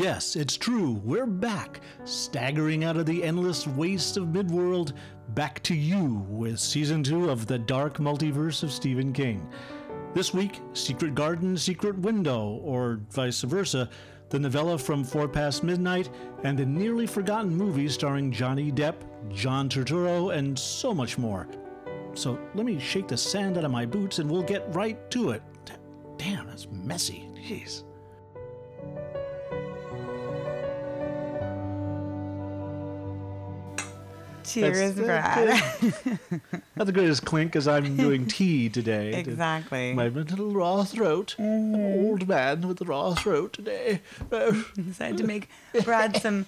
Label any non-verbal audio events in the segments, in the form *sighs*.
Yes, it's true. We're back, staggering out of the endless waste of Midworld, back to you with season two of the dark multiverse of Stephen King. This week, Secret Garden, Secret Window, or vice versa, the novella from Four Past Midnight, and the nearly forgotten movie starring Johnny Depp, John Turturro, and so much more. So let me shake the sand out of my boots and we'll get right to it. Damn, that's messy. Jeez. Cheers, That's- Brad. Not the greatest clink as I'm doing tea today. exactly. My little raw throat. I'm an mm. old man with a raw throat today. *laughs* Decided to make Brad some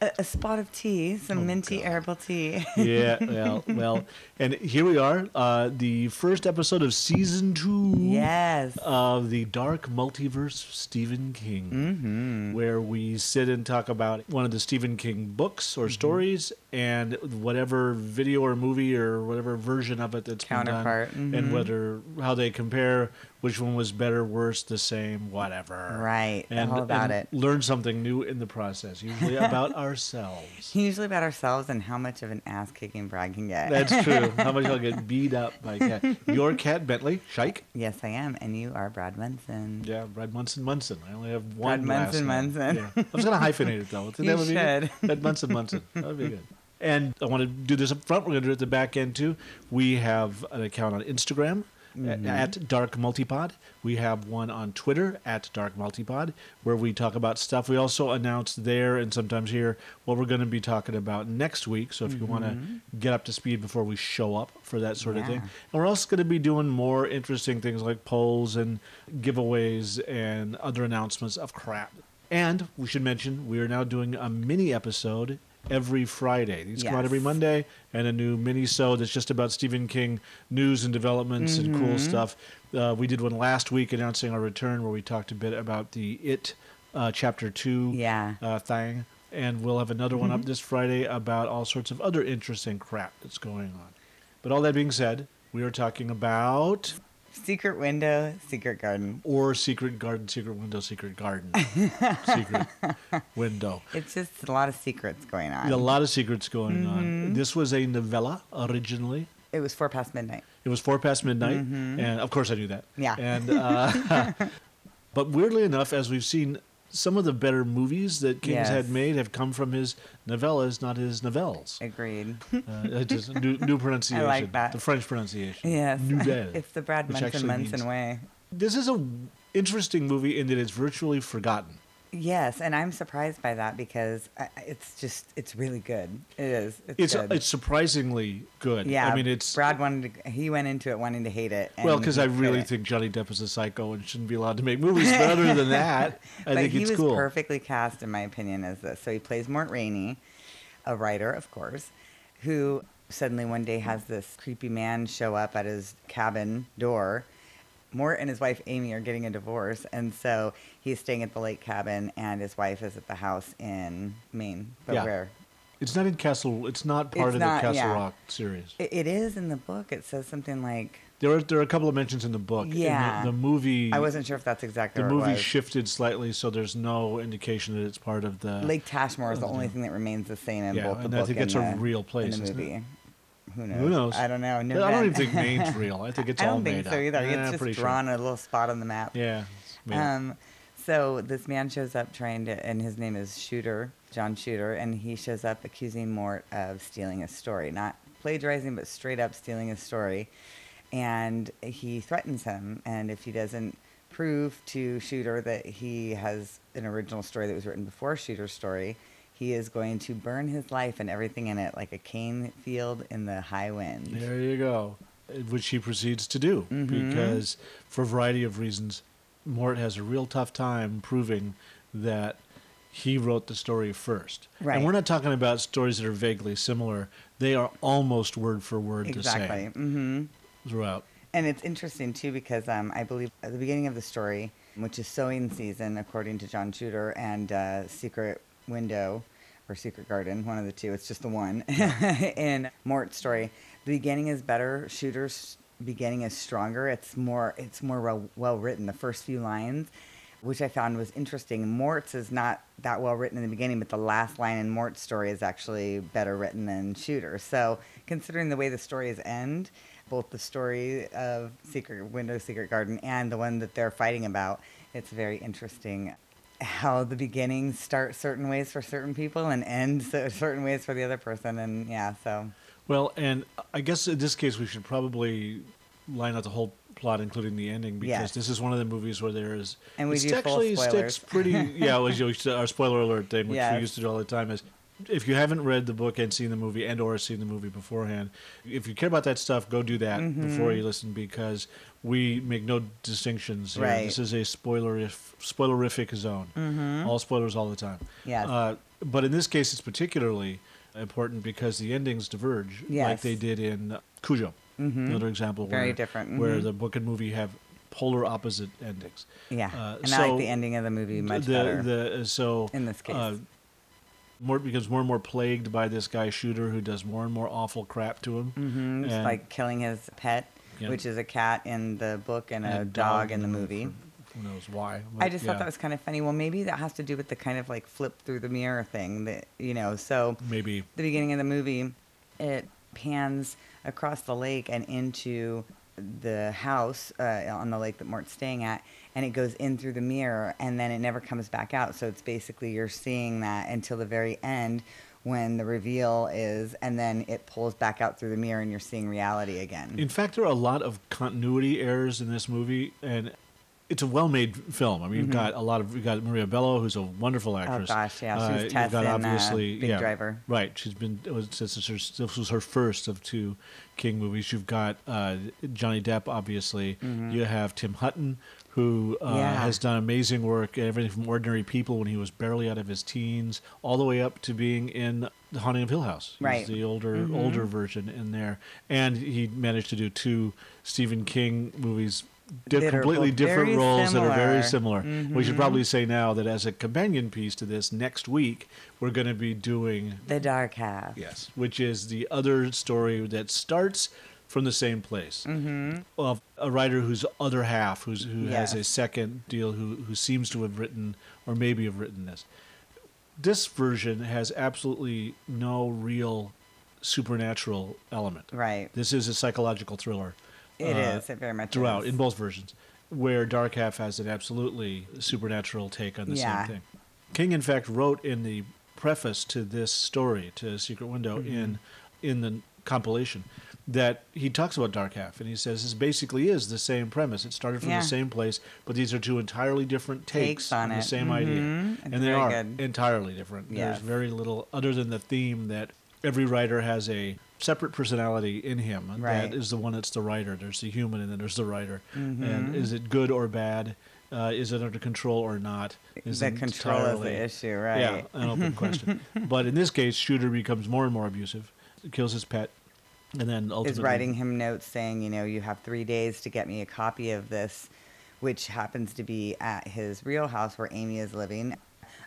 a, a spot of tea, some minty herbal tea. yeah, well, *laughs* well. And here we are, uh, the first episode of season two yes. of the Dark Multiverse of Stephen King, Mm-hmm. where we sit and talk about one of the Stephen King books Mm-hmm. or stories and whatever video or movie or whatever version of it that's Counterpart, been done, and mhm. whether how they compare, which one was better, worse, the same, whatever. Right, And, about and it. Learn something new in the process, usually *laughs* about ourselves. Usually about ourselves and how much of an ass kicking Brad can get. That's *laughs* true. How much I'll get beat up by cat. Your cat Bentley, Shike. yes, I am, and you are Brad Munson. Yeah, Brad Munson Munson. I only have one Brad last Munson name. Munson. Yeah. I was gonna hyphenate it though. *laughs* You that would be should. good. Brad Munson Munson. That would be good. And I want to do this up front. We're going to do it at the back end too. We have an account on Instagram Mm-hmm. at Dark Multipod. We have one on Twitter at Dark Multipod where we talk about stuff. We also announce there and sometimes here what we're going to be talking about next week. So if you want to get up to speed before we show up for that sort of thing. Mm-hmm. And we're also going to be doing more interesting things like polls and giveaways and other announcements of crap. And we should mention we are now doing a mini episode every Friday. These come out every Monday, and a new mini so that's just about Stephen King news and developments and Mm-hmm. cool stuff. Uh, we did one last week announcing our return where we talked a bit about the It uh, Chapter Two Yeah. uh, thing, and we'll have another one up this Friday about all sorts of other interesting crap that's going on. But all that being said, we are talking about Secret window, secret garden. or secret garden, secret window, secret garden, *laughs* secret window. It's just a lot of secrets going on. A lot of secrets going Mm-hmm. on. This was a novella originally. It was four past midnight. It was four past midnight, and of course I knew that. Mm-hmm. Yeah. And uh, *laughs* but weirdly enough, as we've seen, some of the better movies that King's had made have come from his novellas, not his novels. Agreed. Uh, just new, new *laughs* pronunciation. that. The French pronunciation. yes. Nouvelle. *laughs* It's the Brad Munson Munson means- way. This is a interesting movie in that it's virtually forgotten. Yes, and I'm surprised by that because I- it's just it's really good. It is. It's It's good. it's surprising good. yeah. I mean, it's Brad wanted to, he went into it wanting to hate it. well because I really it. think Johnny Depp is a psycho and shouldn't be allowed to make movies. But other than *laughs* that, I think he it's was cool. perfectly cast, in my opinion, as this. So he plays Mort Rainey, a writer, of course, who suddenly one day has this creepy man show up at his cabin door. Mort and his wife Amy are getting a divorce, and so he's staying at the lake cabin, and his wife is at the house in Maine. But Yeah. where It's not in Castle. It's not part It's of not, the Castle yeah. Rock series. it, it is in the book, it says something like There are there are a couple of mentions in the book. In the- Yeah. the, movie. I wasn't sure if that's exactly The movie shifted slightly, so there's no indication that it's part of the. Lake Tashmore is the only thing that remains the same in Yeah, both the and book I think and it's a real place, and the movie. Who knows? Who knows? I don't know. I Never don't been. even think *laughs* Maine's real. I think it's I all don't think so either. Yeah, it's just sure. drawn a little spot on the map. Yeah. made up. Um, so this man shows up trying to, and his name is Shooter, John Shooter, and he shows up accusing Mort of stealing a story, not plagiarizing, but straight up stealing a story. And he threatens him, and if he doesn't prove to Shooter that he has an original story that was written before Shooter's story, he is going to burn his life and everything in it like a cane field in the high wind. There you go. Which he proceeds to do Mm-hmm. because, for a variety of reasons, Mort has a real tough time proving that he wrote the story first. Right. And we're not talking about stories that are vaguely similar. They are almost word for word Exactly. the Mm-hmm. throughout. And it's interesting too because um, I believe at the beginning of the story, which is sowing season according to John Shooter, and uh, Secret Window or Secret Garden, one of the two. It's just the one *laughs* in Mort's story. The beginning is better. Shooter's beginning is stronger. It's more. It's more well, well written. The first few lines which I found was interesting. Mort's is not that well written in the beginning, but the last line in Mort's story is actually better written than Shooter. So, considering the way the stories end, both the story of Secret Window, Secret Garden, and the one that they're fighting about, it's very interesting how the beginnings start certain ways for certain people and end *laughs* certain ways for the other person. And yeah, so. Well, and I guess in this case, we should probably line out the whole plot, including the ending, because Yes. this is one of the movies where there is. And we do full actually spoilers. sticks pretty. Yeah, *laughs* well, our spoiler alert thing, which we used to do all the time, is if you haven't read the book and seen the movie and or seen the movie beforehand, if you care about that stuff, go do that before you listen because we make no distinctions. Here. Mm-hmm. Right. This is a spoilerif- spoilerific zone. All spoilers all the time. Mm-hmm. Yes. Uh, but in this case, it's particularly important because the endings diverge, like they did in Cujo. Another example Very where, different, where mhm. the book and movie have polar opposite endings. Yeah. Uh, and I like the ending of the movie much the, better. The, so in this case. uh, Mort becomes more and more plagued by this guy shooter who does more and more awful crap to him. hmm Just and- like killing his pet, Yeah. which is a cat in the book and, and a dog in the movie. for- Who knows why? I just yeah, thought that was kind of funny. Well, maybe that has to do with the kind of like flip through the mirror thing that, you know, so maybe the beginning of the movie, it pans across the lake and into the house uh, on the lake that Mort's staying at, and it goes in through the mirror, and then it never comes back out. So it's basically you're seeing that until the very end when the reveal is, and then it pulls back out through the mirror, and you're seeing reality again. In fact, there are a lot of continuity errors in this movie, and it's a well-made film. I mean, you've got a lot of you've got Maria Bello, who's a wonderful actress. Mm-hmm. Oh, gosh, yeah, she was you've Tess got in, uh, obviously Big yeah, Driver. Right, she's been was, this, is her, this was her first of two King movies. You've got uh, Johnny Depp, obviously. You have Tim Hutton, who uh, Mm-hmm. Yeah. has done amazing work. Everything from Ordinary People when he was barely out of his teens, all the way up to being in The Haunting of Hill House. He's Right. the older Mm-hmm. older version in there, and he managed to do two Stephen King movies. Di- completely different roles that are very similar. similar. We should Mhm. probably say now that as a companion piece to this, next week we're going to be doing the dark half. yes, which is the other story that starts from the same place Mm-hmm. of a writer whose other half, who's, who has a second deal, who who seems to have written or maybe have written this. This version has absolutely no real supernatural element. Right. This is a psychological thriller. It uh, is. It very much throughout is. in both versions, where Dark Half has an absolutely supernatural take on the Yeah. same thing. King, in fact, wrote in the preface to this story, to Secret Window, Mm-hmm. in in the compilation, that he talks about Dark Half, and he says this basically is the same premise. It started from Yeah. the same place, but these are two entirely different takes, Takes on the it. same idea, Mhm. It's and they are good. entirely different. Yes. There's very little other than the theme that every writer has a separate personality in him. and Right. That is the one that's the writer. There's the human, and then there's the writer. Mm-hmm. And is it good or bad? Uh, is it under control or not? Is the control is the issue, right? Yeah, an open question. *laughs* But in this case, Shooter becomes more and more abusive, kills his pet, and then ultimately is writing him notes saying, you know, you have three days to get me a copy of this, which happens to be at his real house where Amy is living.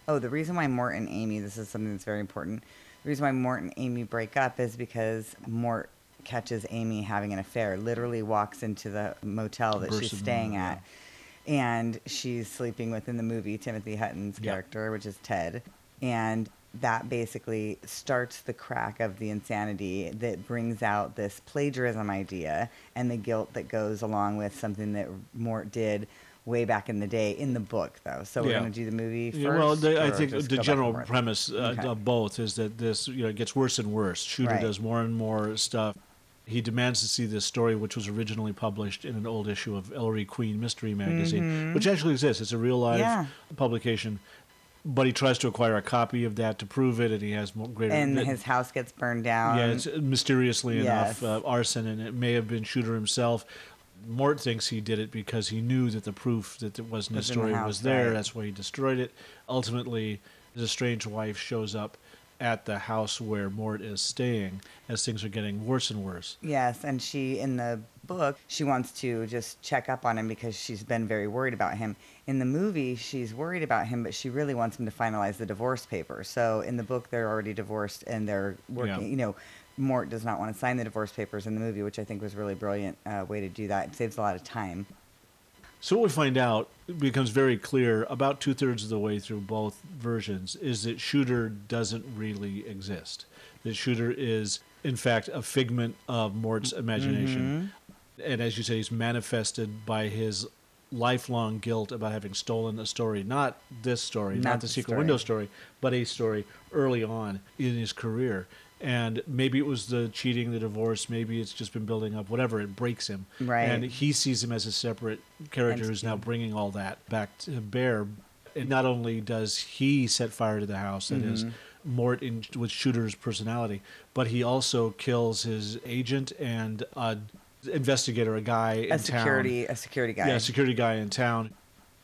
Oh, the reason why Mort and Amy, this is something that's very important. The reason why Mort and Amy break up is because Mort catches Amy having an affair, literally walks into the motel that she's staying at. And she's sleeping with in the movie Timothy Hutton's Yeah. character, which is Ted. And that basically starts the crack of the insanity that brings out this plagiarism idea and the guilt that goes along with something that Mort did way back in the day in the book, though. So we're Yeah. going to do the movie first. Yeah, well, the, I think the general premise uh, Okay. of both is that this you know gets worse and worse. Shooter Right. does more and more stuff. He demands to see this story, which was originally published in an old issue of Ellery Queen Mystery Magazine, which actually exists. It's a real live Mm-hmm. Yeah. publication. But he tries to acquire a copy of that to prove it, and he has more greater. And his house gets burned down. yeah, it's mysteriously enough uh, arson, and it may have been Shooter himself. Mort thinks he did it because he knew that the proof that it wasn't his Was the story house, was there. right. That's why he destroyed it. Ultimately, his estranged wife shows up at the house where Mort is staying as things are getting worse and worse. Yes, and she in the book she wants to just check up on him because she's been very worried about him. In the movie, she's worried about him, but she really wants him to finalize the divorce papers. So in the book, they're already divorced and they're working. Yeah. You know, Mort does not want to sign the divorce papers in the movie, which I think was really brilliant uh, way to do that. It saves a lot of time. So what we find out becomes very clear about two thirds of the way through both versions is that Shooter doesn't really exist. That Shooter is in fact a figment of Mort's mm-hmm. imagination, and as you say, he's manifested by his lifelong guilt about having stolen a story, not this story, not, Not the the secret story. window story, but a story early on in his career. And maybe it was the cheating, the divorce, maybe it's just been building up, whatever, it breaks him. Right. And he sees him as a separate character who's now bringing all that back to bear. And not only does he set fire to the house, that is Mm-hmm. Mort in, with Shooter's personality, but he also kills his agent and a investigator, a guy in a town. security a security guy. Yeah, a security guy in town.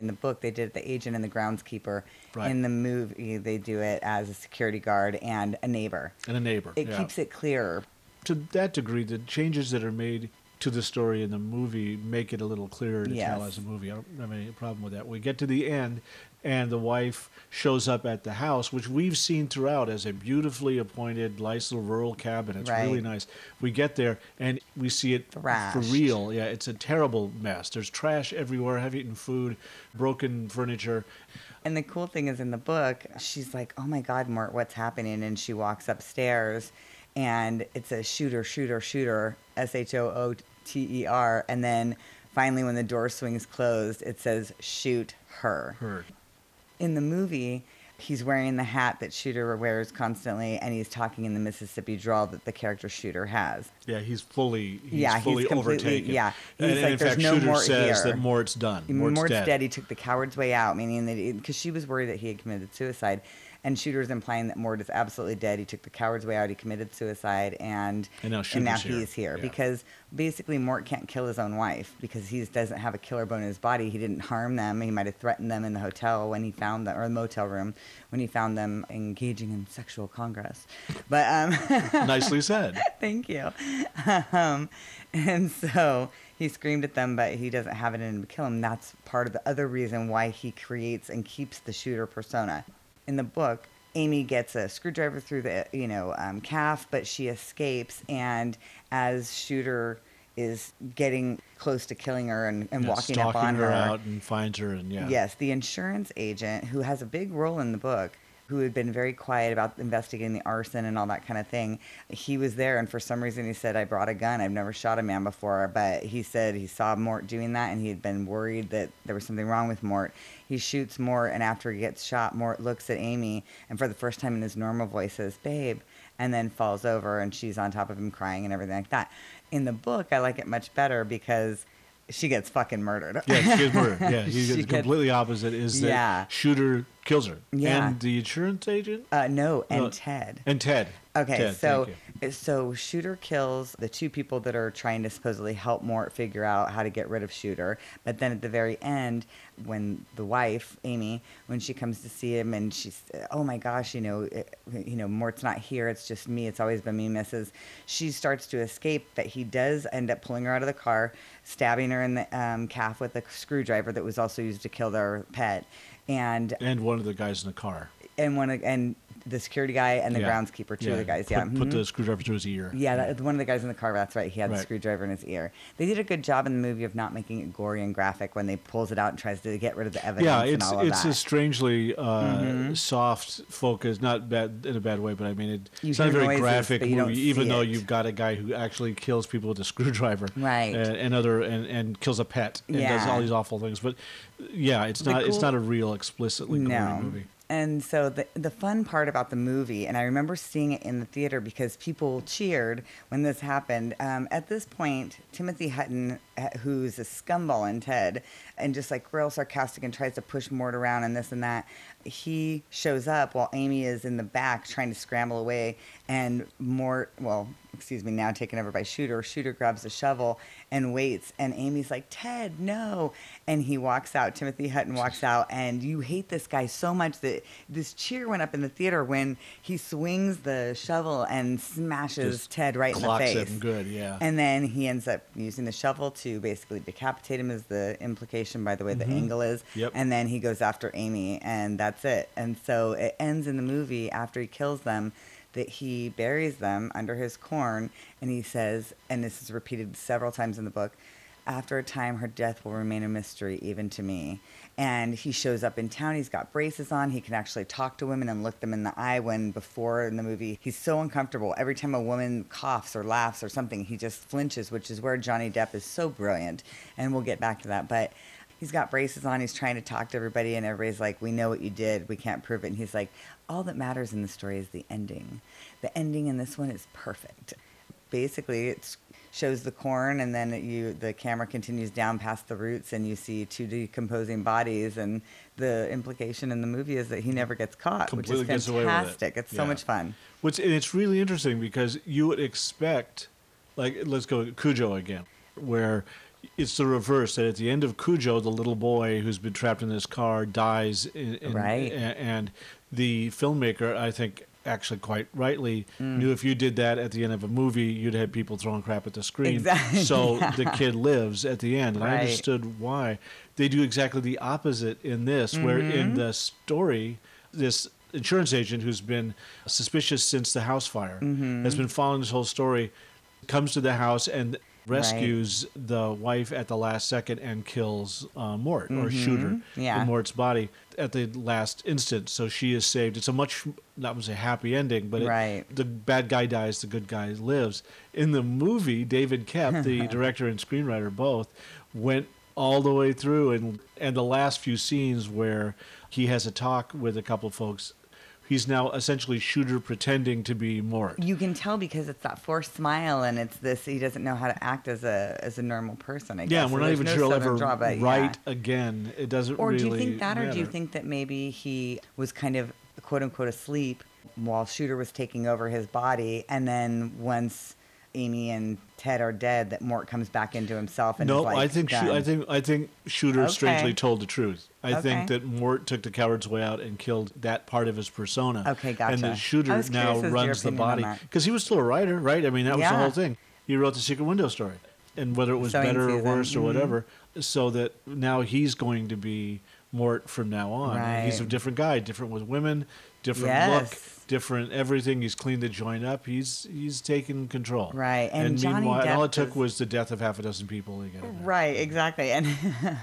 in the book they did the agent and the groundskeeper. Right. In the movie they do it as a security guard and a neighbor. And a neighbor. It yeah. keeps it clear. to that degree, the changes that are made to the story in the movie make it a little clearer to tell as a movie. I don't have any problem with that. We get to the end, and the wife shows up at the house, which we've seen throughout as a beautifully appointed, nice little rural cabin. It's really nice. We get there, and we see it for real. Yeah, it's a terrible mess. There's trash everywhere, half-eaten food, broken furniture. And the cool thing is in the book, she's like, "Oh my God, Mort, what's happening?" And she walks upstairs, and it's a shooter, shooter, shooter, S H O O T E R, and then finally, when the door swings closed, it says, "Shoot her." Her. In the movie, he's wearing the hat that Shooter wears constantly, and he's talking in the Mississippi drawl that the character Shooter has. Yeah, he's fully he's Yeah, he's fully completely- overtaken. yeah. and, He's and like, in "There's fact, no Shooter Mort says here." that Mort's done. Mort's, Mort's dead. dead. He took the coward's way out, meaning that because she was worried that he had committed suicide, and Shooter's implying that Mort is absolutely dead. He took the coward's way out. He committed suicide, and And now Shooter's here. he's here Yeah. because basically Mort can't kill his own wife because he doesn't have a killer bone in his body. He didn't harm them. He might have threatened them in the hotel when he found them, or the motel room when he found them engaging in sexual congress. But um, *laughs* Nicely said. Thank you. *laughs* Um, and so he screamed at them, but he doesn't have it in him to kill him. That's part of the other reason why he creates and keeps the shooter persona. In the book, Amy gets a screwdriver through the you know um, calf, but she escapes, and as shooter is getting close to killing her and, and Yeah, walking up on her her, out and finds her and yeah. Yes, the insurance agent who has a big role in the book, who had been very quiet about investigating the arson and all that kind of thing. He was there, and for some reason, he said, "I brought a gun. I've never shot a man before." But he said he saw Mort doing that, and he had been worried that there was something wrong with Mort. He shoots Mort, and after he gets shot, Mort looks at Amy, and for the first time in his normal voice, says, "Babe." And then falls over, and she's on top of him crying and everything like that. In the book, I like it much better because she gets fucking murdered. Yeah, she gets murdered. *laughs* Yeah, She gets- completely opposite. Is that Yeah. shooter kills her? Yeah. and the insurance agent Uh, no, and No. Ted. and Ted. Okay, Ted, so. So Shooter kills the two people that are trying to supposedly help Mort figure out how to get rid of Shooter. But then at the very end, when the wife Amy, when she comes to see him, and she's, oh my gosh, you know, it, you know, Mort's not here. It's just me. It's always been me, Mrs. She starts to escape, but he does end up pulling her out of the car, stabbing her in the um, calf with a screwdriver that was also used to kill their pet, and and one of the guys in the car. and one of- and the security guy and the Yeah. groundskeeper, two Yeah, of the guys. Put, Yeah, put mhm. the screwdriver through his ear. Yeah, that, one of the guys in the car. That's right. He had the screwdriver in his ear. They did a good job in the movie of not making it gory and graphic when they pulls it out and tries to get rid of the evidence Yeah, and it's all of it's that. a strangely uh, Mhm. soft focus, not bad in a bad way, but I mean it, it's not a very noises, graphic but you don't movie, even though it. you've got a guy who actually kills people with a *laughs* screwdriver, Right. and, and other and, and kills a pet and does all these awful things. But yeah, it's The not it's not a real explicitly gory no. movie. And so the the fun part about the movie, and I remember seeing it in the theater because people cheered when this happened. Um, at this point, Timothy Hutton, uh, who's a scumball in Ted, and just like real sarcastic and tries to push Mort around and this and that, he shows up while Amy is in the back trying to scramble away, and Mort, well, excuse me, now taken over by Shooter. Shooter grabs a shovel and waits, and Amy's like, Ted, no. And he walks out, Timothy Hutton walks out, and you hate this guy so much that this cheer went up in the theater when he swings the shovel and smashes Just Ted right in the face. him good, yeah. And then he ends up using the shovel to basically decapitate him, is the implication by the way the angle is. Mm-hmm. Yep. And then he goes after Amy, and that's it. And so it ends in the movie after he kills them that he buries them under his corn, and he says, and this is repeated several times in the book. after a time, her death will remain a mystery even to me. And he shows up in town. He's got braces on. He can actually talk to women and look them in the eye. When before in the movie, he's so uncomfortable. Every time a woman coughs or laughs or something, he just flinches, which is where Johnny Depp is so brilliant. And we'll get back to that. But he's got braces on. He's trying to talk to everybody, and everybody's like, "We know what you did. We can't prove it." And he's like, "All that matters in the story is the ending. The ending in this one is perfect. Basically, it shows the corn, and then you the camera continues down past the roots, and you see two decomposing bodies. And the implication in the movie is that he never gets caught, Completely which is with it. fantastic. It's so much fun. Which and it's really interesting because you would expect, like, let's go Cujo again, where it's the reverse. That at the end of Cujo, the little boy who's been trapped in this car dies, in, in- Right. And the filmmaker, I think, actually quite rightly Mm. knew if you did that at the end of a movie, you'd have people throwing crap at the screen. Exactly, *laughs* So yeah. the kid lives at the end, and I understood why. They do exactly the opposite in this, where Mm-hmm. in the story, this insurance agent who's been suspicious since the house fire Mm-hmm. has been following this whole story comes to the house and rescues the wife at the last second and kills uh, Mort or Shooter Mm-hmm. Yeah. Mort's body at the last instant. So she is saved. It's a much that was a happy ending, but it- the bad guy dies, the good guy lives. In the movie, David Koepp, the *laughs* director and screenwriter both, went all the way through and and the last few scenes where he has a talk with a couple of folks. He's now essentially shooter pretending to be Mort. You can tell because it's that forced smile, and it's this. He doesn't know how to act as a as a normal person. I guess. Yeah, we're So not even no sure he'll ever draw, but yeah. write again. It doesn't Or really. do you think that, or do you think that maybe he was kind of quote unquote asleep while Shooter was taking over his body, and then once Amy and Ted are dead, that Mort comes back into himself and No, like, I think I think I think Shooter Okay. strangely told the truth. I think that Mort took the coward's way out and killed that part of his persona. Okay, gotcha. And the Shooter now curious as to your runs the body because he was still a writer, right? I mean, that was the whole thing. He wrote the Secret Window story, and whether it was better or worse or mhm. whatever, so that now he's going to be Mort from now on. And He's a different guy, different with women, different look, Yes. Different everything. He's cleaned the joint up. He's he's taken control. Right, and And, Johnny meanwhile, and all it took is- was the death of half a dozen people to get him. Right, exactly. And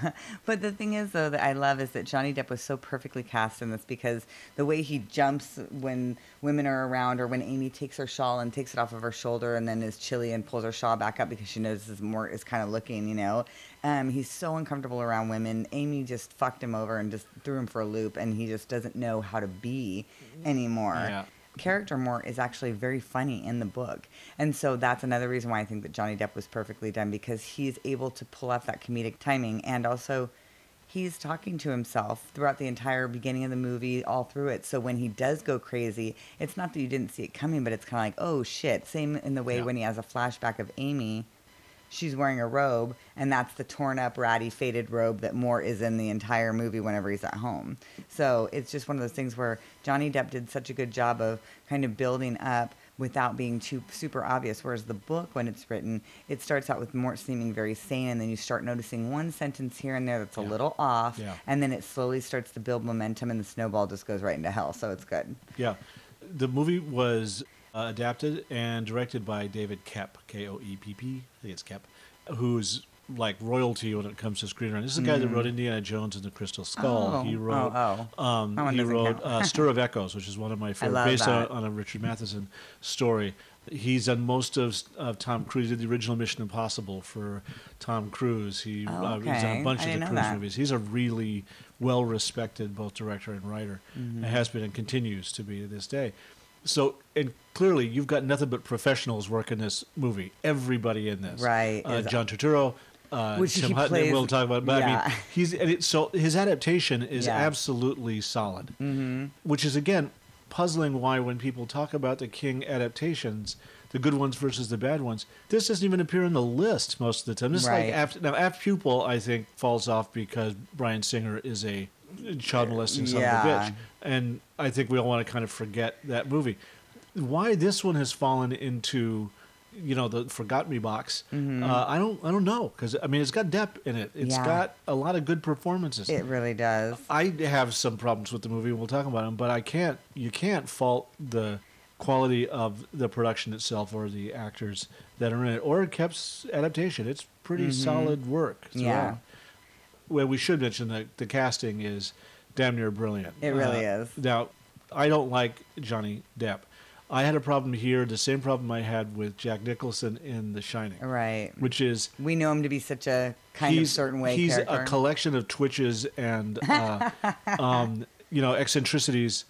*laughs* but the thing is though that I love is that Johnny Depp was so perfectly cast in this because the way he jumps when women are around or when Amy takes her shawl and takes it off of her shoulder and then is chilly and pulls her shawl back up because she notices Mort is kind of looking, you know. Um, he's so uncomfortable around women. Amy just fucked him over and just threw him for a loop and he just doesn't know how to be anymore Yeah. character Mort is actually very funny in the book. And so that's another reason why I think that Johnny Depp was perfectly done because he's able to pull off that comedic timing and also he's talking to himself throughout the entire beginning of the movie, all through it. So when he does go crazy, it's not that you didn't see it coming, but it's kind of like, oh shit. Same in the way Yeah. when he has a flashback of Amy. She's wearing a robe, and that's the torn up, ratty, faded robe that Mort is in the entire movie whenever he's at home. So it's just one of those things where Johnny Depp did such a good job of kind of building up without being too super obvious. Whereas the book, when it's written, it starts out with more seeming very sane, and then you start noticing one sentence here and there that's a little off, Yeah. and then it slowly starts to build momentum, and the snowball just goes right into hell. So it's good. Yeah. The movie was uh, adapted and directed by David Koepp, K O E P P, I think it's Kep, who's like royalty when it comes to screenwriting. This is the guy that wrote Indiana Jones and the Crystal Skull. Mm. Oh, he oh, wrote oh. Um, he doesn't wrote count. uh, Stir of *laughs* Echoes, which is one of my favorite, love based on, that. on a Richard Matheson story. He's done most of, of Tom Cruise. He did the original Mission Impossible for Tom Cruise. He, Oh, uh, he's done okay. a bunch I of the know Cruise that. movies. He's a really well respected both director and writer. Mm-hmm. It has been and continues to be to this day. So, and clearly, you've got nothing but professionals working this movie. Everybody in this, Right, Uh, is- John Turturro, uh, Which Tim he Hutton. plays- we'll talk about. But I yeah. mean, he's and it, so his adaptation is Yeah. absolutely solid. Mm-hmm. Which is again puzzling. Why when people talk about the King adaptations, the good ones versus the bad ones, this doesn't even appear on the list most of the time. This Right. like after now, Apt Pupil, I think falls off because Bryan Singer is a child molesting son of a bitch, and I think we all want to kind of forget that movie. Why this one has fallen into, you know, the forgot me box? Mm-hmm. Uh, I don't, I don't know, because I mean, it's got Depp in it. It's Yeah. got a lot of good performances. It really does. I have some problems with the movie. We'll talk about them, but I can't. You can't fault the quality of the production itself or the actors that are in it or Koepp's adaptation. It's pretty solid work. Mm-hmm. Yeah. Well, we should mention that the casting is damn near brilliant. It really Uh, is. Now, I don't like Johnny Depp. I had a problem here, the same problem I had with Jack Nicholson in The Shining, Right. which is We know him to be such a kind of certain way he's character. a collection of twitches and uh, *laughs* um, you know eccentricities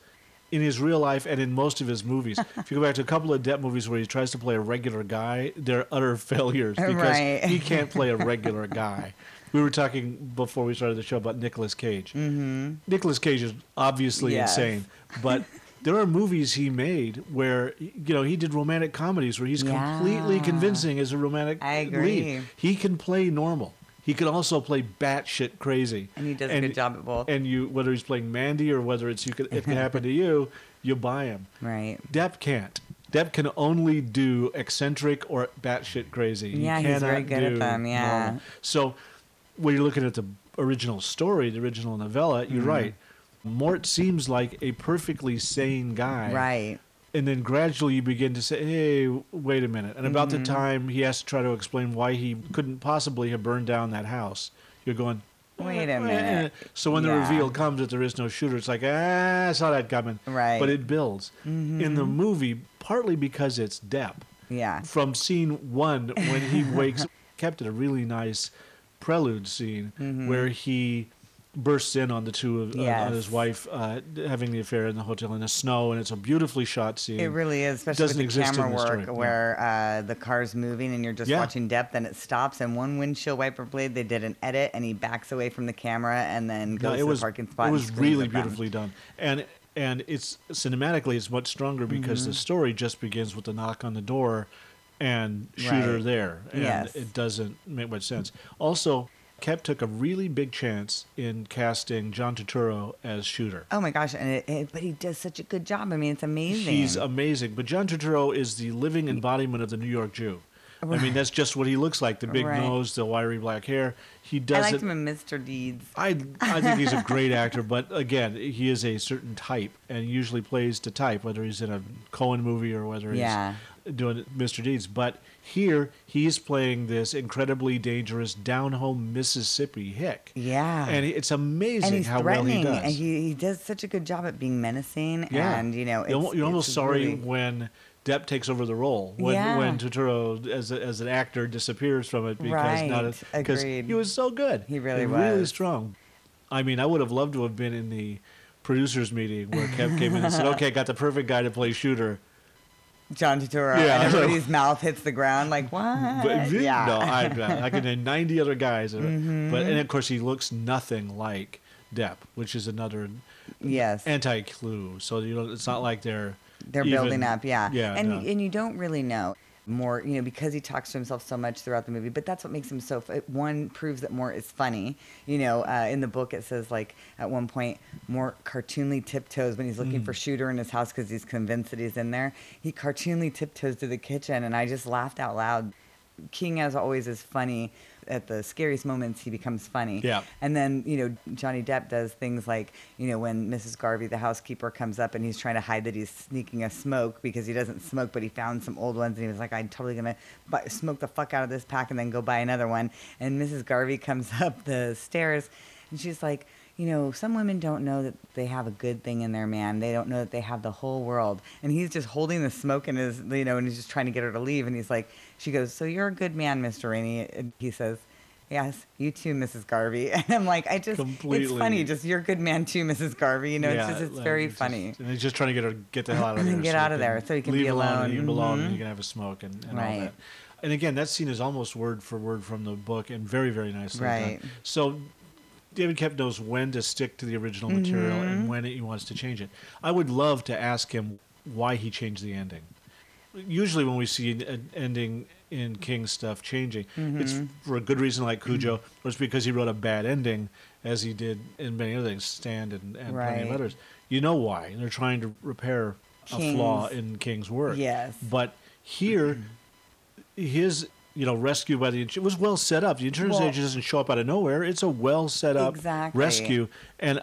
in his real life and in most of his movies. If you go back to a couple of Depp movies where he tries to play a regular guy, they're utter failures *laughs* because Right. he can't play a regular *laughs* guy. We were talking before we started the show about Nicolas Cage. Mm-hmm. Nicolas Cage is obviously Yes. insane, but there are movies he made where you know he did romantic comedies where he's completely convincing as a romantic I agree. lead. He can play normal. He can also play batshit crazy. And he does a good job at both. And you, whether he's playing Mandy or whether it's you, could, it can happen to *laughs* you, you buy him. right. Depp can't. Depp can only do eccentric or batshit crazy. He Yeah, he's very good at them, yeah. normal. So when you're looking at the original story, the original novella, Mm-hmm. you're right. Mort seems like a perfectly sane guy Right. and then gradually you begin to say, "Hey, wait a minute!" And about Mm-hmm. the time he has to try to explain why he couldn't possibly have burned down that house, you're going, Wait a "Eh, minute." eh." So when the Yeah. reveal comes that there is no shooter, it's like, ah, I saw that coming. Right. Mm-hmm. But it builds in the movie, partly because it's Depp. Yeah. From scene one, when he wakes, *laughs* kept it a really nice prelude scene Mm-hmm. where he bursts in on the two of uh, on his wife uh, having the affair in the hotel in the snow, and it's a beautifully shot scene. It really is, especially doesn't with the camera the story, work yeah. where uh, the car's moving and you're just Yeah. watching Depp and it stops and one windshield wiper blade they did an edit and he backs away from the camera and then goes No, to was the parking spot. it was really beautifully done, and and it's cinematically it's much stronger because the story just begins with the knock on the door, and shooter Mm-hmm. Right. there, and Yes. it doesn't make much sense. Also, Koepp took a really big chance in casting John Turturro as shooter. Oh my gosh! And it, it, but he does such a good job. I mean, it's amazing. He's amazing, but John Turturro is the living embodiment of the New York Jew. I mean, that's just what he looks like: the big Right. nose, the wiry black hair. He doesn't. liked him in Mr. Deeds. I I think he's a great actor, but again, he is a certain type and usually plays to type, whether he's in a Coen movie or whether Yeah. he's doing Mr. Deeds. But here, he's playing this incredibly dangerous down home Mississippi hick. Yeah. and it's amazing and he's how well he does. and he, he does such a good job at being menacing. yeah, and you know, you're, it's, you're almost sorry really- when. Depp takes over the role when Yeah. when Turturro as a, as an actor disappears from it because not because he was so good. He really And really was. strong. I mean, I would have loved to have been in the producers meeting where Kev came in and said, "Okay, got the perfect guy to play shooter." John Turturro, Yeah, and everybody's mouth hits the ground like what? But yeah. no, I, I could name ninety other guys, *laughs* Mm-hmm. but and of course he looks nothing like Depp, which is another yes. anti-clue. So you know, it's not like they're They're even- building up, yeah. Yeah, and no. and you don't really know more, you know, because he talks to himself so much throughout the movie. But that's what makes him so. One proves that Mort is funny. You know, uh, in the book it says like at one point Mort cartoonly tiptoes when he's looking Mm. for Shooter in his house because he's convinced that he's in there. He cartoonly tiptoes to the kitchen, and I just laughed out loud. King, as always, is funny. At the scariest moments, he becomes funny. Yeah. And then, you know, Johnny Depp does things like, you know, when Mrs. Garvey, the housekeeper, comes up and he's trying to hide that he's sneaking a smoke because he doesn't smoke, but he found some old ones and he was like, I'm totally going to smoke the fuck out of this pack and then go buy another one. And Mrs. Garvey comes *laughs* up the stairs and she's like, you know, some women don't know that they have a good thing in their man. They don't know that they have the whole world. And he's just holding the smoke in his, you know, and he's just trying to get her to leave. And he's like, she goes, So you're a good man, Mr. Rainey. And he says, Yes, you too, Mrs. Garvey. *laughs* And I'm like, I just, it's funny. Just, you're a good man too, Mrs. Garvey. You know, yeah, it's just, it's like, very funny. and he's just trying to get her get the hell out of *laughs* there. Get so out of there so he can be alone. alone. And you can alone, and mm-hmm. you can have a smoke and, and all Right. that. And again, that scene is almost word for word from the book, and very very nicely Right. done. So. David Koepp knows when to stick to the original material Mm-hmm. and when he wants to change it. I would love to ask him why he changed the ending. Usually, when we see an ending in King stuff changing, it's Mm-hmm. for a good reason, like Cujo, or it's because he wrote a bad ending, as he did in many other things, Stand and, and plenty of Right. others. You know why? They're trying to repair a flaw in King's work. Yes. But here, his you know rescue by the it was well set up. The insurance Well- agent doesn't show up out of nowhere. It's a well set up Exactly. rescue, and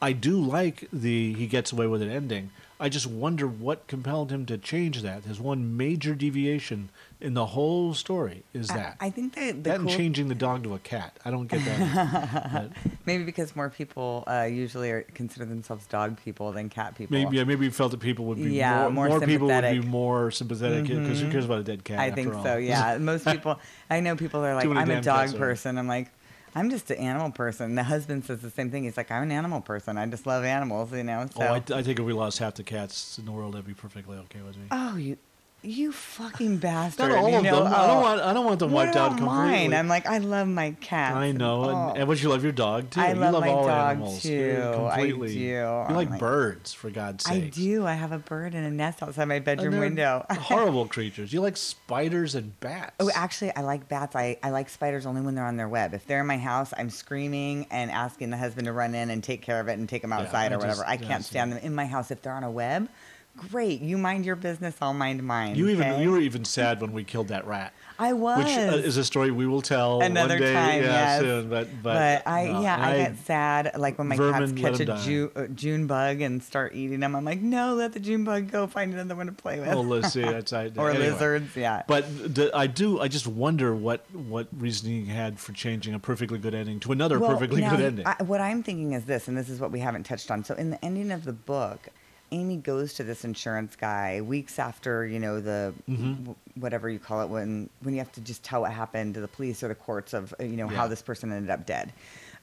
I do like the he gets away with it ending. I just wonder what compelled him to change that. His one major deviation in the whole story is that. I, I think that the that and changing the dog to a cat. I don't get that. *laughs* But maybe because more people uh, usually are, consider themselves dog people than cat people. maybe, yeah, maybe we felt that people would be Yeah, more, more people would be sympathetic. more sympathetic because who cares about a dead cat? I after think all? so. Yeah, *laughs* most people. I know people are like, I'm a dog person. I'm like, I'm just an animal person. The husband says the same thing. He's like, I'm an animal person. I just love animals. You know. So. Oh, I, I think if we lost half the cats in the world, that'd be perfectly okay with me. Oh, you, you fucking *sighs* bastard! Not all you of know, them. I don't oh, want. I don't want them wiped out completely. mine? I'm like, I love my cat. I know, Oh. and, and would you love your dog too? I you love love my all dog, animals. Too. I Completely. do. You I'm like like- birds, for God's sake. I do. I have a bird in a nest outside my bedroom window. *laughs* horrible creatures. You like spiders and bats. Oh, actually, I like bats. I, I like spiders only when they're on their web. If they're in my house, I'm screaming and asking the husband to run in and take care of it and take them outside I or whatever. just- I can't stand them in my house. If they're on a web, great. You mind your business. I'll mind mine. You even okay? you were even sad when we killed that rat. I was. Which uh, is a story we will tell Another one day, time, yeah, yes. soon. But but, but I no, yeah and I, get sad like when my cats catch a. June, uh, June bug and start eating them. I'm like, no, let the June bug go. Find another one to play with. Oh, let's see. *laughs* That's I, or anyway. lizards. Yeah. But the, I do. I just wonder what what reasoning he had for changing a perfectly good ending to another Well, perfectly now, good ending. I, what I'm thinking is this, and this is what we haven't touched on. So in the ending of the book, Amy goes to this insurance guy weeks after you know the Mm-hmm. w- whatever you call it when when you have to just tell what happened to the police or the courts of uh, you know how this person ended up dead.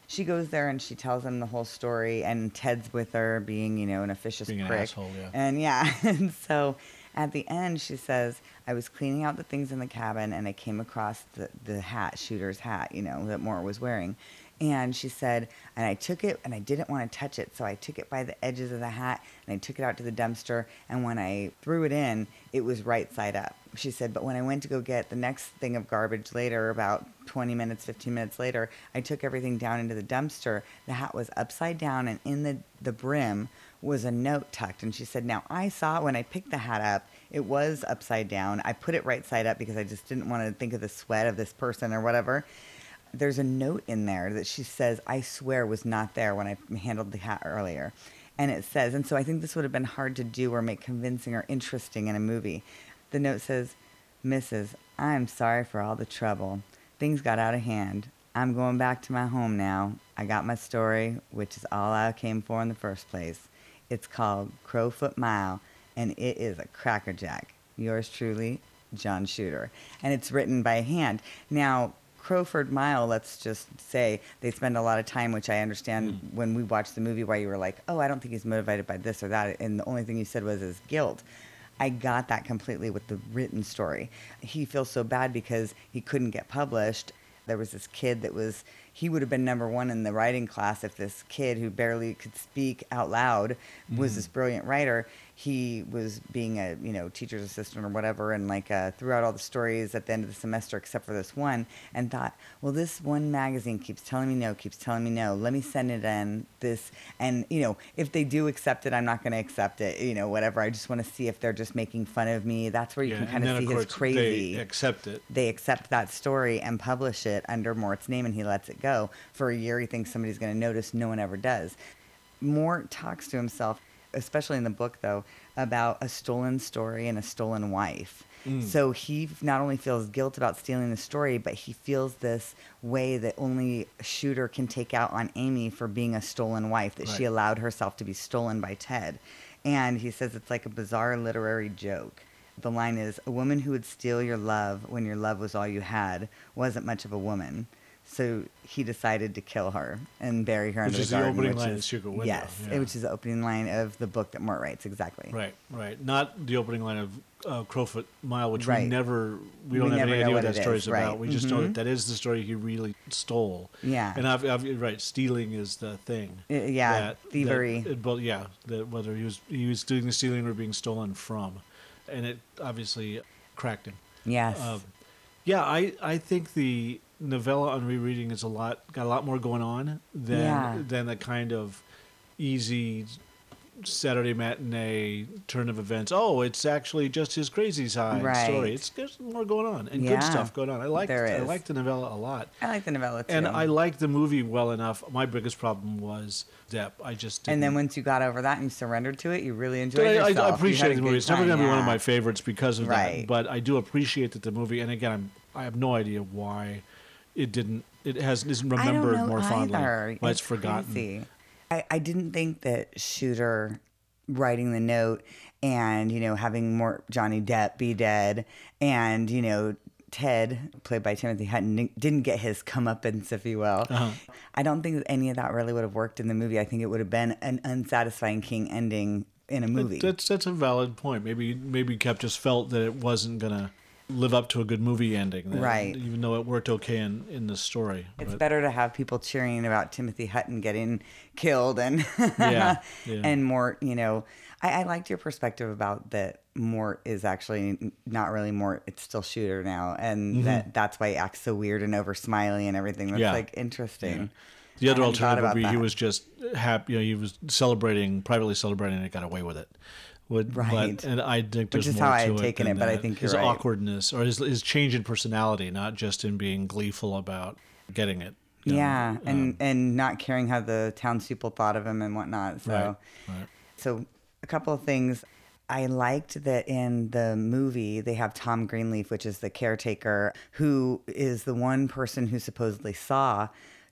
She goes there and she tells him the whole story, and Ted's with her, being you know an officious Being an asshole, yeah. And yeah, *laughs* and so at the end she says, "I was cleaning out the things in the cabin, and I came across the the hat, shooter's hat, you know, that Mort was wearing." And she said, and I took it and I didn't want to touch it. So I took it by the edges of the hat and I took it out to the dumpster. And when I threw it in, it was right side up. She said, but when I went to go get the next thing of garbage later, about 20 minutes, 15 minutes later, I took everything down into the dumpster. The hat was upside down and in the, the brim was a note tucked. And she said, now I saw when I picked the hat up. It was upside down. I put it right side up because I just didn't want to think of the sweat of this person or whatever there's a note in there that she says, I swear was not there when I handled the hat earlier. And it says, and so I think this would have been hard to do or make convincing or interesting in a movie. The note says, Mrs., I'm sorry for all the trouble. Things got out of hand. I'm going back to my home now. I got my story, which is all I came for in the first place. It's called Crowfoot Mile, and it is a crackerjack. Yours truly, John Shooter. And it's written by hand. Now, Crowfoot Mile, let's just say they spend a lot of time, which I understand mm. when we watched the movie, why you were like, oh, I don't think he's motivated by this or that. And the only thing you said was his guilt. I got that completely with the written story. He feels so bad because he couldn't get published. There was this kid that was, he would have been number one in the writing class if this kid who barely could speak out loud was mm. this brilliant writer. He was being a, you know, teacher's assistant or whatever and like uh, threw out all the stories at the end of the semester except for this one and thought, well, this one magazine keeps telling me no, keeps telling me no. Let me send it in this. And, you know, if they do accept it, I'm not going to accept it, you know, whatever. I just want to see if they're just making fun of me. That's where you Yeah, can kind of see his crazy They accept it. they accept that story and publish it under Mort's name and he lets it go. For a year, he thinks somebody's going to notice. No one ever does. Mort talks to himself, especially in the book, though, about a stolen story and a stolen wife. Mm. So he not only feels guilt about stealing the story, but he feels this way that only a shooter can take out on Amy for being a stolen wife, that she allowed herself to be stolen by Ted. And he says it's like a bizarre literary joke. The line is A woman who would steal your love when your love was all you had wasn't much of a woman. So he decided to kill her and bury her Which under is the the garden. opening which line is, of Secret Window, Yes, yeah. which is the opening line of the book that Mort writes, exactly. Right, right. Not the opening line of uh, Crowfoot Mile, which Right. we never, we We don't have any idea what that story is, is about. right. We just know Mhm. that that is the story he really stole. Yeah. And I've, I've, right, stealing is the thing. Uh, yeah, that- thievery. That, well, yeah, that whether he was he was doing the stealing or being stolen from, and it obviously cracked him. Yes. Um, yeah, I, I think the novella on rereading is a lot got a lot more going on than Yeah. than the kind of easy Saturday matinee turn of events. Oh, it's actually just his crazy side Right. story. It's there's more going on and Yeah, good stuff going on. I like I is. liked the novella a lot. I like the novella too. And I liked the movie well enough. My biggest problem was Depp. I just didn't. And then once you got over that and you surrendered to it, you really enjoyed I, yourself. I, I appreciate the movie. It's never going to be one of my favorites because of that. But I do appreciate that the movie. And again, I'm, I have no idea why it didn't. It has isn't I remembered don't know more fondly. either. Why it's, forgotten. I, I didn't think that Shooter writing the note and, you know, having more Johnny Depp be dead and, you know, Ted, played by Timothy Hutton, didn't- didn't get his comeuppance, if you will. Uh-huh. I don't think that any of that really would have worked in the movie. I think it would have been an unsatisfying King ending in a movie. That's that's a valid point. Maybe maybe Koepp just felt that it wasn't gonna live up to a good movie ending, that- Right. Even though it worked okay in in the story. It's But- better to have people cheering about Timothy Hutton getting *laughs* killed and Yeah, *laughs* yeah. and Mort. You know, I, I liked your perspective about that. Mort is actually not really Mort; it's still Shooter now, and that that's why he acts so weird and over smiley and everything. That's Mm-hmm. Yeah. like interesting. The other I hadn't thought alternative would be he was just happy. You know, he was celebrating, privately celebrating, and got away with it. Would, Right. But, and I think Which is how I had taken than it, but I think his you're right. awkwardness or his his change in personality, not just in being gleeful about getting it. you know, Yeah, and um, and not caring how the townspeople thought of him and whatnot. So. right, right. So, a couple of things. I liked that in the movie they have Tom Greenleaf, which is the caretaker, who is the one person who supposedly saw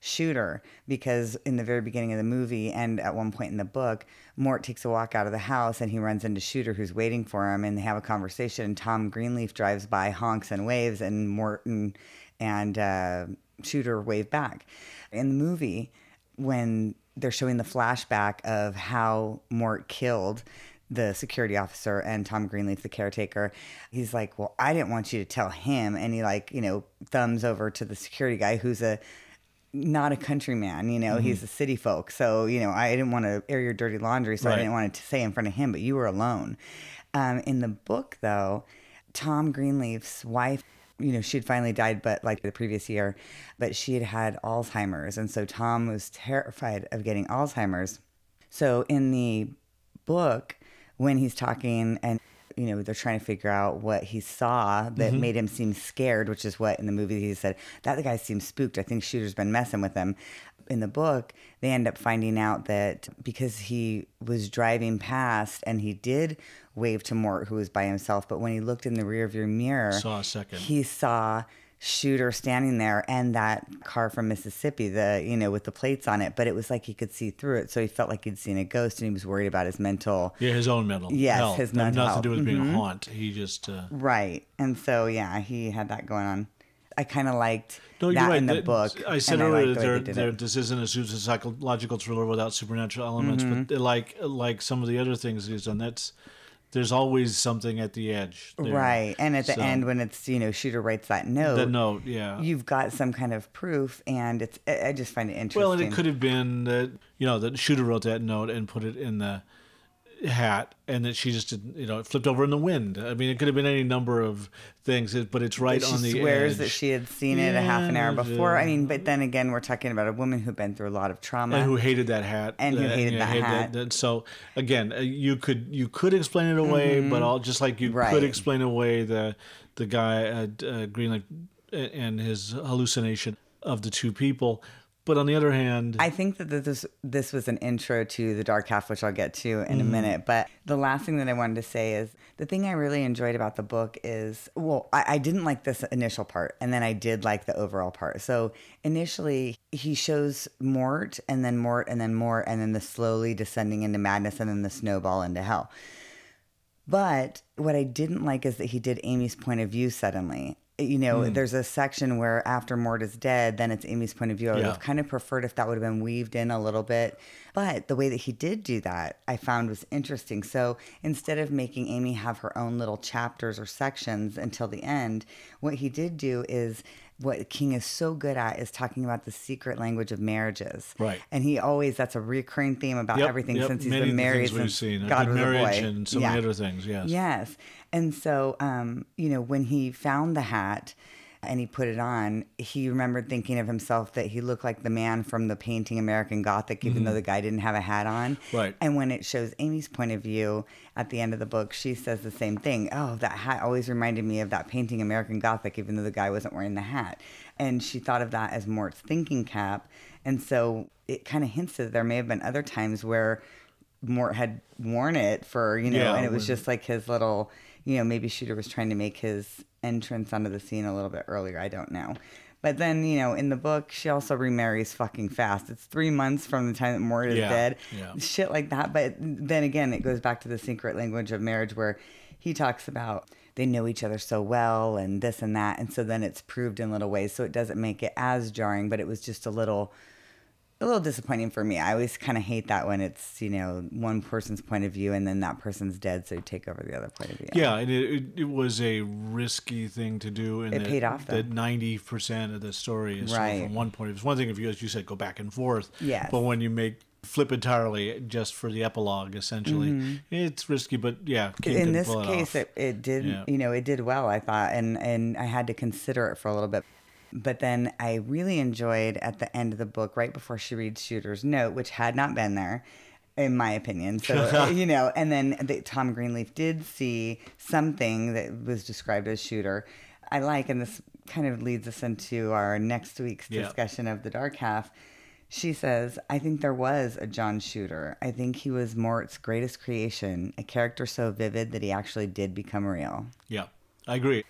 Shooter. Because in the very beginning of the movie and at one point in the book, Mort takes a walk out of the house and he runs into Shooter, who's waiting for him, and they have a conversation. And Tom Greenleaf drives by, honks and waves, and Morton and uh, Shooter wave back. In the movie, when they're showing the flashback of how Mort killed the security officer and Tom Greenleaf, the caretaker, he's like, Well, I didn't want you to tell him. And he, like, you know, thumbs over to the security guy who's a not a countryman, you know, he's a city folk. So, you know, I didn't want to air your dirty laundry, so Right. I didn't want to say in front of him, but you were alone. Um, in the book, though, Tom Greenleaf's wife, you know, she had finally died, but like the previous year, but she had had Alzheimer's. And so Tom was terrified of getting Alzheimer's. So in the book, when he's talking and you know they're trying to figure out what he saw that mm-hmm. made him seem scared, which is what in the movie he said that the guy seems spooked. I think Shooter's been messing with him. In the book, they end up finding out that because he was driving past and he did wave to Mort, who was by himself, but when he looked in the rear rearview mirror, Saw a second. he saw shooter standing there and that car from Mississippi, the you know, with the plates on it, but it was like he could see through it. So he felt like he'd seen a ghost and he was worried about his mental Yeah, his own mental Yes, health. his mental nothing to do with health. being Mhm. a haunt. He just uh, right. And so yeah, he had that going on. I kind of liked No, you're that right. in the That- book. I said earlier that the there, there, this isn't a super psychological thriller without supernatural elements, Mm-hmm. but like like some of the other things he's done, that's there's always something at the edge. there. Right. And at the So, end when it's, you know, shooter writes that note, the note, yeah. you've got some kind of proof and it's I I just find it interesting. well, and it could have been that you know that shooter wrote that note and put it in the hat, and that she just didn't, you know, it flipped over in the wind. I mean, it could have been any number of things, but it's right But on the swears edge. that she had seen it a half an hour Yeah, before. I mean, but then again, we're talking about a woman who'd been through a lot of trauma. and who hated that hat And who uh, hated yeah, that hat. that- so again uh, you could you could explain it away but all just like you Mm-hmm. Right. could explain away the the guy at uh, greenland and his hallucination of the two people but on the other hand I think that this this was an intro to the dark half, which I'll get to in Mm-hmm. a minute. But the last thing that I wanted to say is the thing I really enjoyed about the book is well, I, I didn't like this initial part, and then I did like the overall part. So initially, he shows Mort, and then Mort, and then Mort, and then the slowly descending into madness, and then the snowball into hell. But what I didn't like is that he did Amy's point of view suddenly. You know, Hmm. there's a section where after Mort is dead, then it's Amy's point of view. I would Yeah. have kind of preferred if that would have been weaved in a little bit. But the way that he did do that, I found was interesting. So instead of making Amy have her own little chapters or sections until the end, what he did do is what King is so good at is talking about the secret language of marriages. Right. And he always, that's a recurring theme about Yep, everything yep, since he's many been married since seen God was a boy. and so Yeah. many other things yes Yes. And so, um, you know, when he found the hat, and he put it on, he remembered thinking of himself that he looked like the man from the painting American Gothic, even though the guy didn't have a hat on. Mm-hmm. Right. And when it shows Amy's point of view at the end of the book, she says the same thing. Oh, that hat always reminded me of that painting American Gothic, even though the guy wasn't wearing the hat. And she thought of that as Mort's thinking cap. And so it kind of hints that there may have been other times where Mort had worn it for, you know, Yeah, and it was just like his little, you know, maybe Shooter was trying to make his entrance onto the scene a little bit earlier. I don't know. But then, you know, in the book, she also remarries fucking fast. It's three months from the time that Mort is Yeah, dead. yeah. Shit like that. But then again, it goes back to the secret language of marriage where he talks about they know each other so well and this and that. And so then it's proved in little ways. So it doesn't make it as jarring, but it was just a little a little disappointing for me. I always kind of hate that when it's you know one person's point of view and then that person's dead, so you take over the other point of view. Yeah, and it, it, it was a risky thing to do. And It that, paid off, though. That ninety percent of the story is Right. from one point of view. It's one thing if you, as you said, go back and forth. Yeah. But when you make flip entirely just for the epilogue, essentially, it's risky. But yeah, Mm-hmm. in this pull it case it, it did Yeah. you know it did well i thought and and i had to consider it for a little bit but then i really enjoyed at the end of the book right before she reads shooter's note which had not been there in my opinion so *laughs* uh, you know and then the, tom greenleaf did see something that was described as shooter i like and this kind of leads us into our next week's Yeah. discussion of the dark half she says, I think there was a John Shooter. I think he was Mort's greatest creation, a character so vivid that he actually did become real. yeah, I agree.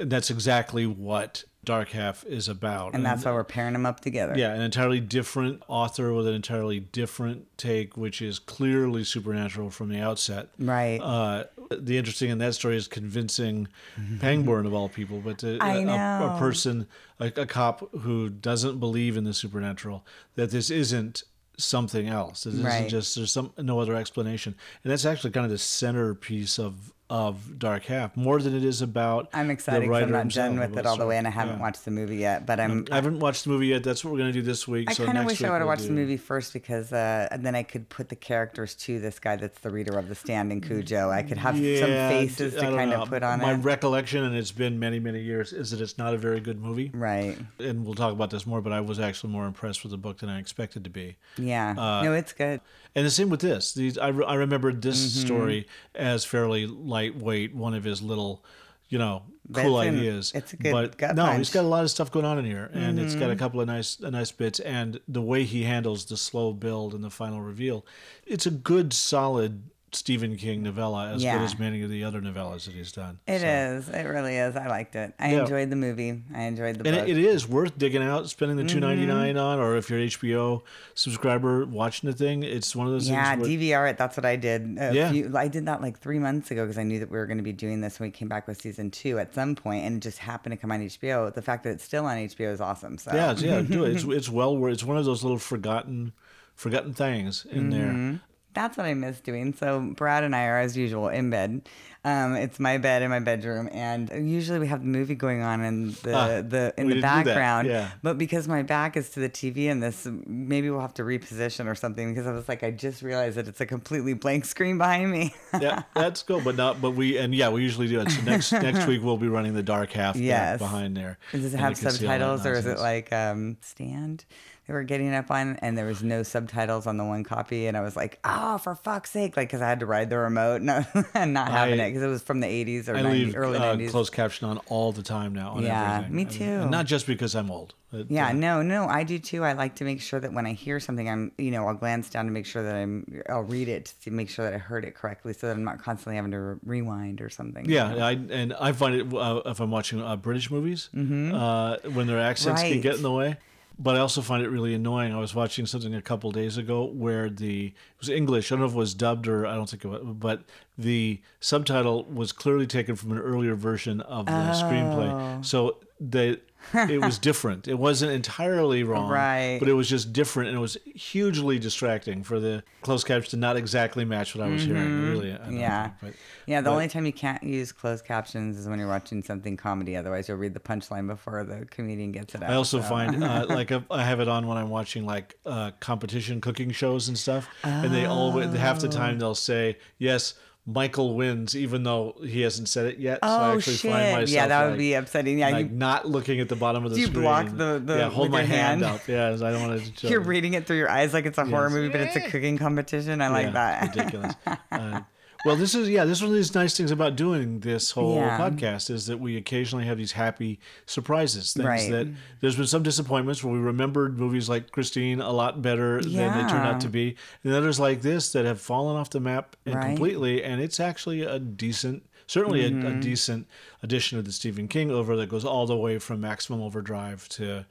That's exactly what Dark Half is about. And that's why we're pairing them up together. Yeah, an entirely different author with an entirely different take, which is clearly supernatural from the outset. Right. Uh, the interesting in that story is convincing *laughs* Pangborn of all people, but to, a, a person, a, a cop who doesn't believe in the supernatural, that this isn't something else. This Right. isn't just there's some no other explanation, and that's actually kind of the centerpiece of of Dark Half, more than it is about. I'm excited 'cause writer I'm not done with it all the way, and I haven't Yeah. watched the movie yet. But I'm. I haven't watched the movie yet. That's what we're going to do this week. I so kind of wish I would have watched the movie first because uh, and then I could put the characters to this guy that's the reader of the stand in Cujo. I could have some faces to kind know. of put on My it. recollection, and it's been many, many years, is that it's not a very good movie. right. And we'll talk about this more, but I was actually more impressed with the book than I expected to be. Yeah. Uh, no, it's good. And the same with this. These I, re- I remembered this Mm-hmm. story as fairly lightweight, one of his little, you know, cool But it's an- ideas. it's a good but gut no, he's punch. Mm-hmm. got a lot of stuff going on in here, and it's got a couple of nice, uh, nice bits, and the way he handles the slow build and the final reveal, it's a good, solid Stephen King novella, as Yeah. good as many of the other novellas that he's done. It So- is. It really is. I liked it. I Yeah. enjoyed the movie. I enjoyed the And book. it, it is worth digging out, spending the two ninety nine Mm-hmm. on, or if you're an HBO subscriber watching the thing, it's one of those Yeah. Where, DVR it. That's what I did. A Yeah. few, I did that like three months ago because I knew that we were going to be doing this when we came back with season two at some point, and it just happened to come on HBO. The fact that it's still on HBO is awesome. So yeah, yeah, do it. It's *laughs* it's well worth. It's one of those little forgotten, forgotten things in Mm-hmm. there. That's what I miss doing. So Brad and I are as usual in bed. Um, it's my bed in my bedroom, and usually we have the movie going on in the Ah, the in we the didn't do that, background. yeah. But because my back is to the TV and this, maybe we'll have to reposition or something. Because I was like, I just realized that it's a completely blank screen behind me. yeah, that's cool. But not. But we and yeah, we usually do it. So next *laughs* next week we'll be running the dark half Yes. behind there. Does it have you can see all that subtitles or is it like um, stand? They were getting up on, and there was no subtitles on the one copy, and I was like, "Oh, for fuck's sake!" Like, because I had to ride the remote, *laughs* and not having I- it because it was from the '80s or I 90s, leave early uh, 90s. closed caption on all the time now. On Yeah, everything. me too. not just because I'm old. It, Yeah, uh, no, no, I do too. I like to make sure that when I hear something, I'm, you know, I'll glance down to make sure that I'm, I'll read it to make sure that I heard it correctly, so that I'm not constantly having to re- rewind or something. you Yeah, know? I, and I find it uh, if I'm watching uh, British movies uh, when their accents can Mm-hmm. Get in the way. But I also find it really annoying. I was watching something a couple days ago where the it was English. I don't know if it was dubbed or I don't think it was, but the subtitle was clearly taken from an earlier version of the Oh. screenplay. So the it was *laughs* different. It wasn't entirely wrong, Right. But it was just different, and it was hugely distracting for the closed captions to not exactly match what I was hearing. Really, I don't Mm-hmm. Yeah. but- Yeah, the but- only time you can't use closed captions is when you're watching something comedy. Otherwise, you'll read the punchline before the comedian gets it out. I also so. find uh, *laughs* like I I have it on when I'm watching like uh, competition cooking shows and stuff, and they always half the time they'll say yes. Michael wins, even though he hasn't said it yet. so I Oh actually shit! find myself yeah, that would like, be upsetting. Yeah, like you, not looking at the bottom of the you screen. block the- the- yeah, hold my hand, hand? up. Yeah, I don't want to. *laughs* You're reading it through your eyes like it's a horror movie, but it's a cooking competition. I like Yeah, that. ridiculous. *laughs* Uh, well, this is yeah. This is one of these nice things about doing this whole Yeah. podcast is that we occasionally have these happy surprises. Things Right. that there's been some disappointments where we remembered movies like Christine a lot better than they turned out to be, and others like this that have fallen off the map Right. completely. And it's actually a decent, certainly a, a Mm-hmm. decent addition to the Stephen King oeuvre that goes all the way from Maximum Overdrive to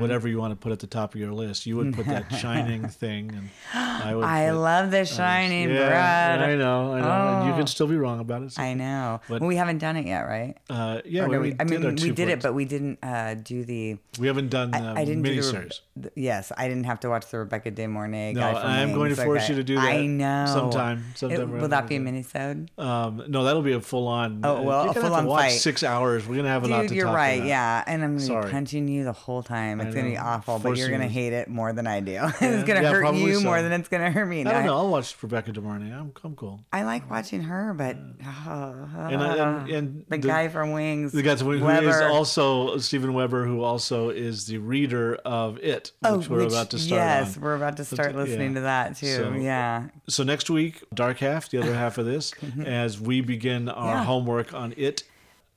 whatever you want to put at the top of your list. You would put that *laughs* Shining thing, and I would. I put- love the shining yeah, bread. I know, I know. and You Oh. can still be wrong about it. so- I know. But- well, we haven't done it yet, right? uh, yeah, we, no, we we- I did mean, we did it, but we didn't uh, do the. we haven't done the I, I didn't do the, miniseries. Yes, I didn't have to watch the Rebecca De Mornay No, I am going to force Okay. you to do that I know. sometime- sometime It- will that be a minisode? Um, no, that'll be a full on. Oh, well, a to full-on fight. Six hours. We're gonna have a lot to you're talk right. about. Yeah, and I'm gonna Sorry. be punching you the whole time. It's gonna be awful, but you're gonna hate it more than I do. *laughs* it's gonna yeah, hurt you so. more than it's gonna hurt me. I don't No, know. I'll watch Rebecca De Mornay. I'm, I'm cool. I like watching her, but *sighs* And, and, *sighs* and the, guy from Wings, The guy from who is Weber. also Steven Weber, who also is the reader of It, Oh, which we're which- about to start Yes, on. we're about to start yeah. listening to that too. So- yeah. So next week, dark half, the other half of this, *laughs* as we begin our. Yeah. homework on it.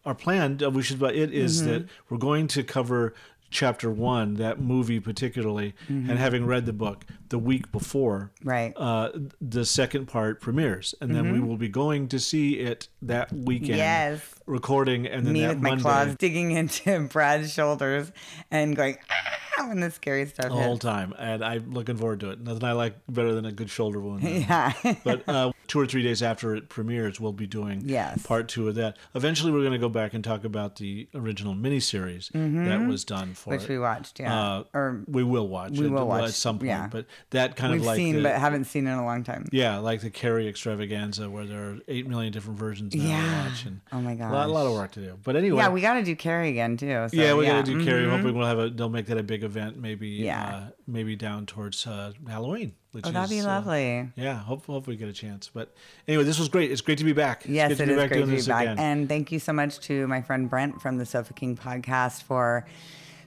Our plan, uh, we should it is Mm-hmm. that we're going to cover chapter one, that movie particularly, and having read the book the week before, Mm-hmm. Right. uh, the second part premieres, and then we will be going to see it that weekend. Mm-hmm. Yes. Recording and then Me that with my claws digging into *laughs* Brad's shoulders and going ah when the scary stuff all the whole time, and I'm looking forward to it. Nothing I like better than a good shoulder wound. *laughs* Yeah. but uh, *laughs* two or three days after it premieres, we'll be doing Yes. part two of that. Eventually, we're going to go back and talk about the original miniseries that was done for Which it. we watched, yeah. Uh, or we will watch. we it will at some point. yeah. But that kind we've of like seen the, but haven't seen in a long time. yeah, like the Carrie extravaganza, where there are eight million different versions Yeah. watch, and Oh my a lot, a lot of work to do. But anyway, Yeah, we got to do Carrie again too. So, yeah, we're yeah. gonna do Carrie. Mhm. Hoping we'll have a. They'll make that a big event. Maybe. Yeah. Uh, maybe down towards uh, Halloween. Which Oh, that'd be is, uh, lovely. yeah. hopefully, hopefully we get a chance. But anyway, this was great. It's great to be back. It's Yes, good it to is be back great to be this back. again. And thank you so much to my friend Brent from the Sofa King podcast for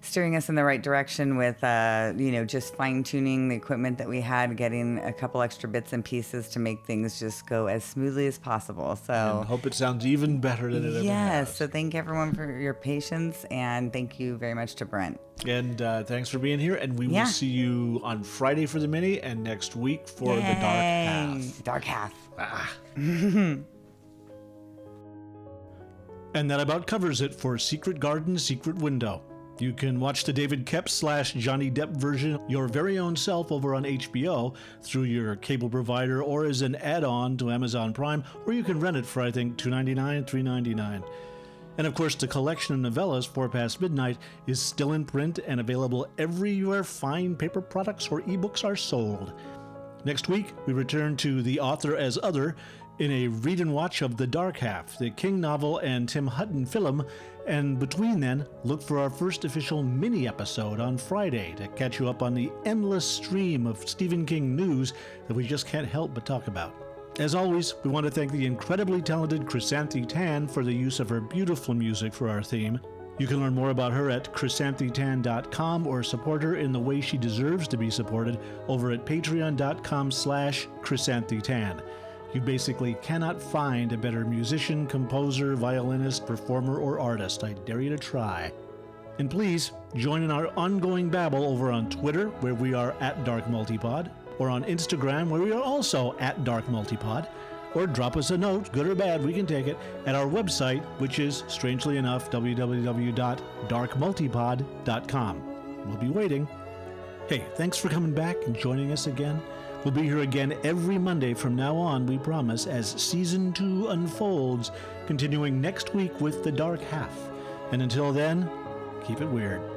steering us in the right direction with, uh, you know, just fine tuning the equipment that we had, getting a couple extra bits and pieces to make things just go as smoothly as possible. So. And hope it sounds even better than it ever Yes, has. so thank everyone for your patience and thank you very much to Brent. And uh, thanks for being here. And we Yeah. will see you on Friday for the mini and next week for the dark half. Dark half. *laughs* And that about covers it for Secret Garden, Secret Window. You can watch the David Koepp slash Johnny Depp version your very own self over on HBO through your cable provider or as an add-on to Amazon Prime, or you can rent it for I think $2.99, $3.99. And of course, the collection of novellas, Four Past Midnight, is still in print and available everywhere fine paper products or ebooks are sold. Next week, we return to The Author as Other in a read and watch of The Dark Half, the King novel and Tim Hutton film. And between then, look for our first official mini episode on Friday to catch you up on the endless stream of Stephen King news that we just can't help but talk about. As always, we want to thank the incredibly talented Chrysanthi Tan for the use of her beautiful music for our theme. You can learn more about her at chrysanthitan.com or support her in the way she deserves to be supported over at patreon.com slash chrysanthitan. You basically cannot find a better musician, composer, violinist, performer, or artist. I dare you to try. And please join in our ongoing babble over on Twitter, where we are at Dark Multipod, or on Instagram, where we are also at Dark Multipod, or drop us a note, good or bad, we can take it, at our website, which is, strangely enough, www.darkmultipod.com. We'll be waiting. Hey, thanks for coming back and joining us again. We'll be here again every Monday from now on, we promise, as season two unfolds, continuing next week with The Dark Half. And until then, keep it weird.